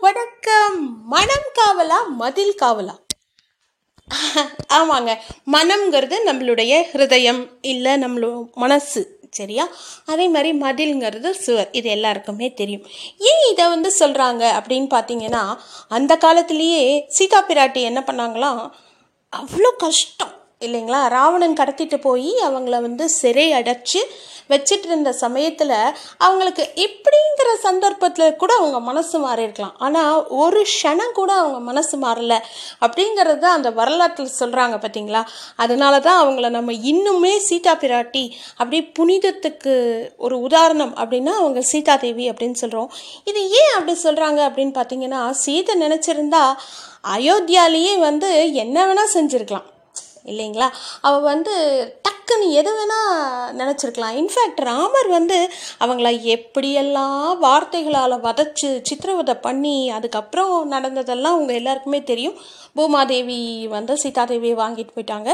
வணக்கம். மனம் காவலா மதில் காவலா? ஆமாங்க. மனம்ங்கிறது நம்மளுடைய ஹிருதயம் இல்லை நம்மளோ மனசு சரியா? அதே மாதிரி மதில்ங்கிறது சுவர். இது எல்லாருக்குமே தெரியும். ஏன் இதை வந்து சொல்கிறாங்க அப்படின்னு பார்த்தீங்கன்னா அந்த காலத்திலேயே சீதா பிராட்டி என்ன பண்ணாங்களாம் அவ்வளோ கஷ்டம். இல்லைங்களா? ராவணன் கடத்திட்டு போய் அவங்கள வந்து சிறை அடைச்சி வச்சிட்டு இருந்த சமயத்தில் அவங்களுக்கு இப்படிங்கிற சந்தர்ப்பத்தில் கூட அவங்க மனசு மாறி இருக்கலாம் ஆனால் ஒரு க்ஷணம் கூட அவங்க மனசு மாறல அப்படிங்கிறது அந்த வரலாற்றில் சொல்கிறாங்க பார்த்தீங்களா அதனால தான் அவங்கள நம்ம இன்னுமே சீதா பிராட்டி அப்படி புனிதத்துக்கு ஒரு உதாரணம் அப்படின்னா அவங்க சீதா தேவி அப்படின்னு சொல்கிறோம் இது ஏன் அப்படி சொல்கிறாங்க அப்படின்னு பார்த்தீங்கன்னா சீதை நினச்சிருந்தா அயோத்தியாலேயே வந்து என்ன வேணால் செஞ்சுருக்கலாம். இல்லைங்களா? அவள் வந்து டக்குன்னு எது வேணால் நினச்சிருக்கலாம். இன்ஃபேக்ட் ராமர் வந்து அவங்கள எப்படியெல்லாம் வார்த்தைகளால் வதச்சு சித்திரவதை பண்ணி அதுக்கப்புறம் நடந்ததெல்லாம் உங்கள் எல்லாருக்குமே தெரியும். பூமாதேவி வந்து சீதாதேவியை வாங்கிட்டு போயிட்டாங்க.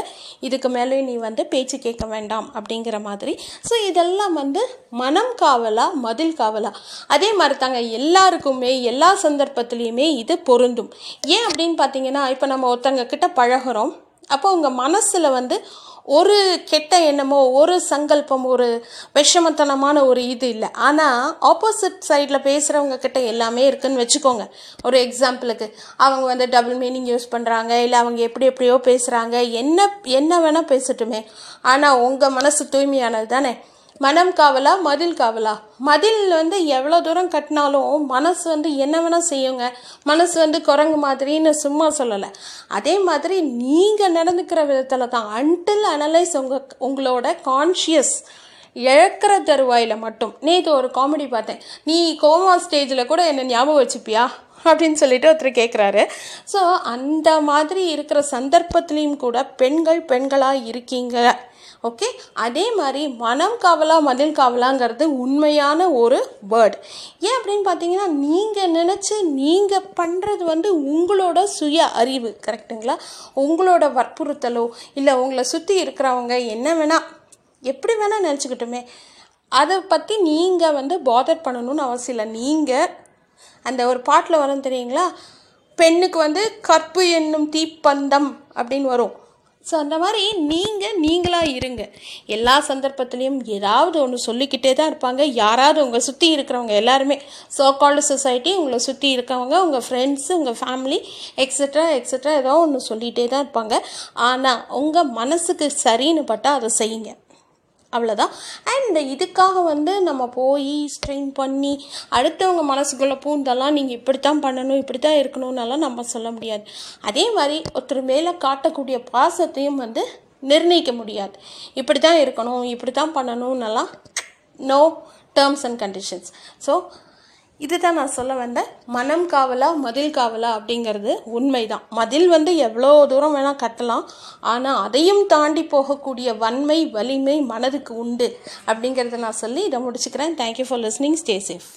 இதுக்கு மேலே நீ வந்து பேச்சு கேட்க வேண்டாம் அப்படிங்கிற மாதிரி. ஸோ இதெல்லாம் வந்து மனம் காவலா மதில் காவலா? அதே மாதிரி தாங்க எல்லாருக்குமே எல்லா சந்தர்ப்பத்துலேயுமே இது பொருந்தும். ஏன் அப்படின்னு பார்த்தீங்கன்னா இப்போ நம்ம ஒருத்தங்க கிட்ட பழகுறோம். அப்போ உங்கள் மனசில் வந்து ஒரு கெட்ட எண்ணமோ ஒரு சங்கல்பம் ஒரு விஷமத்தனமான ஒரு இது இல்லை. ஆனால் ஆப்போசிட் சைடில் பேசுகிறவங்க கிட்ட எல்லாமே இருக்குன்னு வச்சுக்கோங்க. ஒரு எக்ஸாம்பிளுக்கு அவங்க வந்து டபுள் மீனிங் யூஸ் பண்ணுறாங்க இல்லை அவங்க எப்படி எப்படியோ பேசுகிறாங்க என்ன என்ன வேணால் பேசட்டுமே. ஆனால் உங்கள் மனசு தூய்மையானது தானே? மனம் காவலா மதில் காவலா? மதில் வந்து எவ்வளோ தூரம் கட்டினாலும் மனசு வந்து என்ன வேணால் செய்யுங்க. மனசு வந்து குரங்கு மாதிரின்னு சும்மா சொல்லலை. அதே மாதிரி நீங்கள் நடந்துக்கிற விதத்தில் தான் அன்டில் அனலைஸ் உங்கள் உங்களோட கான்ஷியஸ் இழக்கிற தருவாயில் மட்டும். நேற்று ஒரு காமெடி பார்த்தேன். நீ கோமா ஸ்டேஜில் கூட என்னை ஞாபகம் வச்சுப்பியா? அப்படின்னு சொல்லிட்டு ஒருத்தர் கேட்குறாரு ஸோ அந்த மாதிரி இருக்கிற சந்தர்ப்பத்துலேயும் கூட பெண்கள் பெண்களாக இருக்கீங்க. ஓகே அதே மாதிரி மனம் காவலா மதில் காவலாங்கிறது உண்மையான ஒரு வேர்ட் ஏன் அப்படின்னு பார்த்தீங்கன்னா நீங்கள் நினச்சி நீங்கள் பண்ணுறது வந்து உங்களோட சுய அறிவு கரெக்டுங்களா உங்களோட வற்புறுத்தலோ இல்லை உங்களை சுற்றி இருக்கிறவங்க என்ன வேணால் எப்படி வேணால் நினச்சிக்கிட்டுமே. அதை பற்றி நீங்கள் வந்து பாதர் பண்ணணும்னு அவசியம் இல்லை. நீங்கள் அந்த ஒரு பாட்டில் வரும் தெரியுங்களா? பெண்ணுக்கு வந்து கற்பு என்னும் தீப்பந்தம் அப்படின்னு வரும். ஸோ அந்த மாதிரி நீங்கள் நீங்களாக இருங்க. எல்லா சந்தர்ப்பத்துலேயும் ஏதாவது ஒன்று சொல்லிக்கிட்டே தான் இருப்பாங்க. யாராவது உங்களை சுற்றி இருக்கிறவங்க எல்லாருமே சோ கால்டு சொசைட்டி உங்களை சுற்றி இருக்கவங்க உங்கள் ஃப்ரெண்ட்ஸு உங்கள் ஃபேமிலி எக்ஸட்ரா எக்ஸட்ரா ஏதோ ஒன்று சொல்லிகிட்டே தான் இருப்பாங்க. ஆனால் உங்கள் மனசுக்கு சரின்னு பட்டால் அதை செய்யுங்க. அவ்வளோதான் அண்ட் இதுக்காக வந்து நம்ம போய் ஸ்ட்ரெயின் பண்ணி அடுத்தவங்க மனசுக்குள்ளே பூந்தெல்லாம் நீங்கள் இப்படித்தான் பண்ணணும் இப்படி தான் இருக்கணும்னாலாம் நம்ம சொல்ல முடியாது. அதே மாதிரி ஒருத்தர் மேலே காட்டக்கூடிய பாசத்தையும் வந்து நிர்ணயிக்க முடியாது. இப்படி தான் இருக்கணும் இப்படி தான் பண்ணணும்னெல்லாம் no terms and conditions so இதுதான் நான் சொல்ல வந்தேன் மனம் காவலா மதில் காவலா அப்படிங்கிறது உண்மைதான். மதில் வந்து எவ்வளோ தூரம் வேணால் கட்டலாம். ஆனால் அதையும் தாண்டி போகக்கூடிய வன்மை வலிமை மனதுக்கு உண்டு அப்படிங்கிறத நான் சொல்லி இதை முடிச்சுக்கிறேன். Thank you for listening stay safe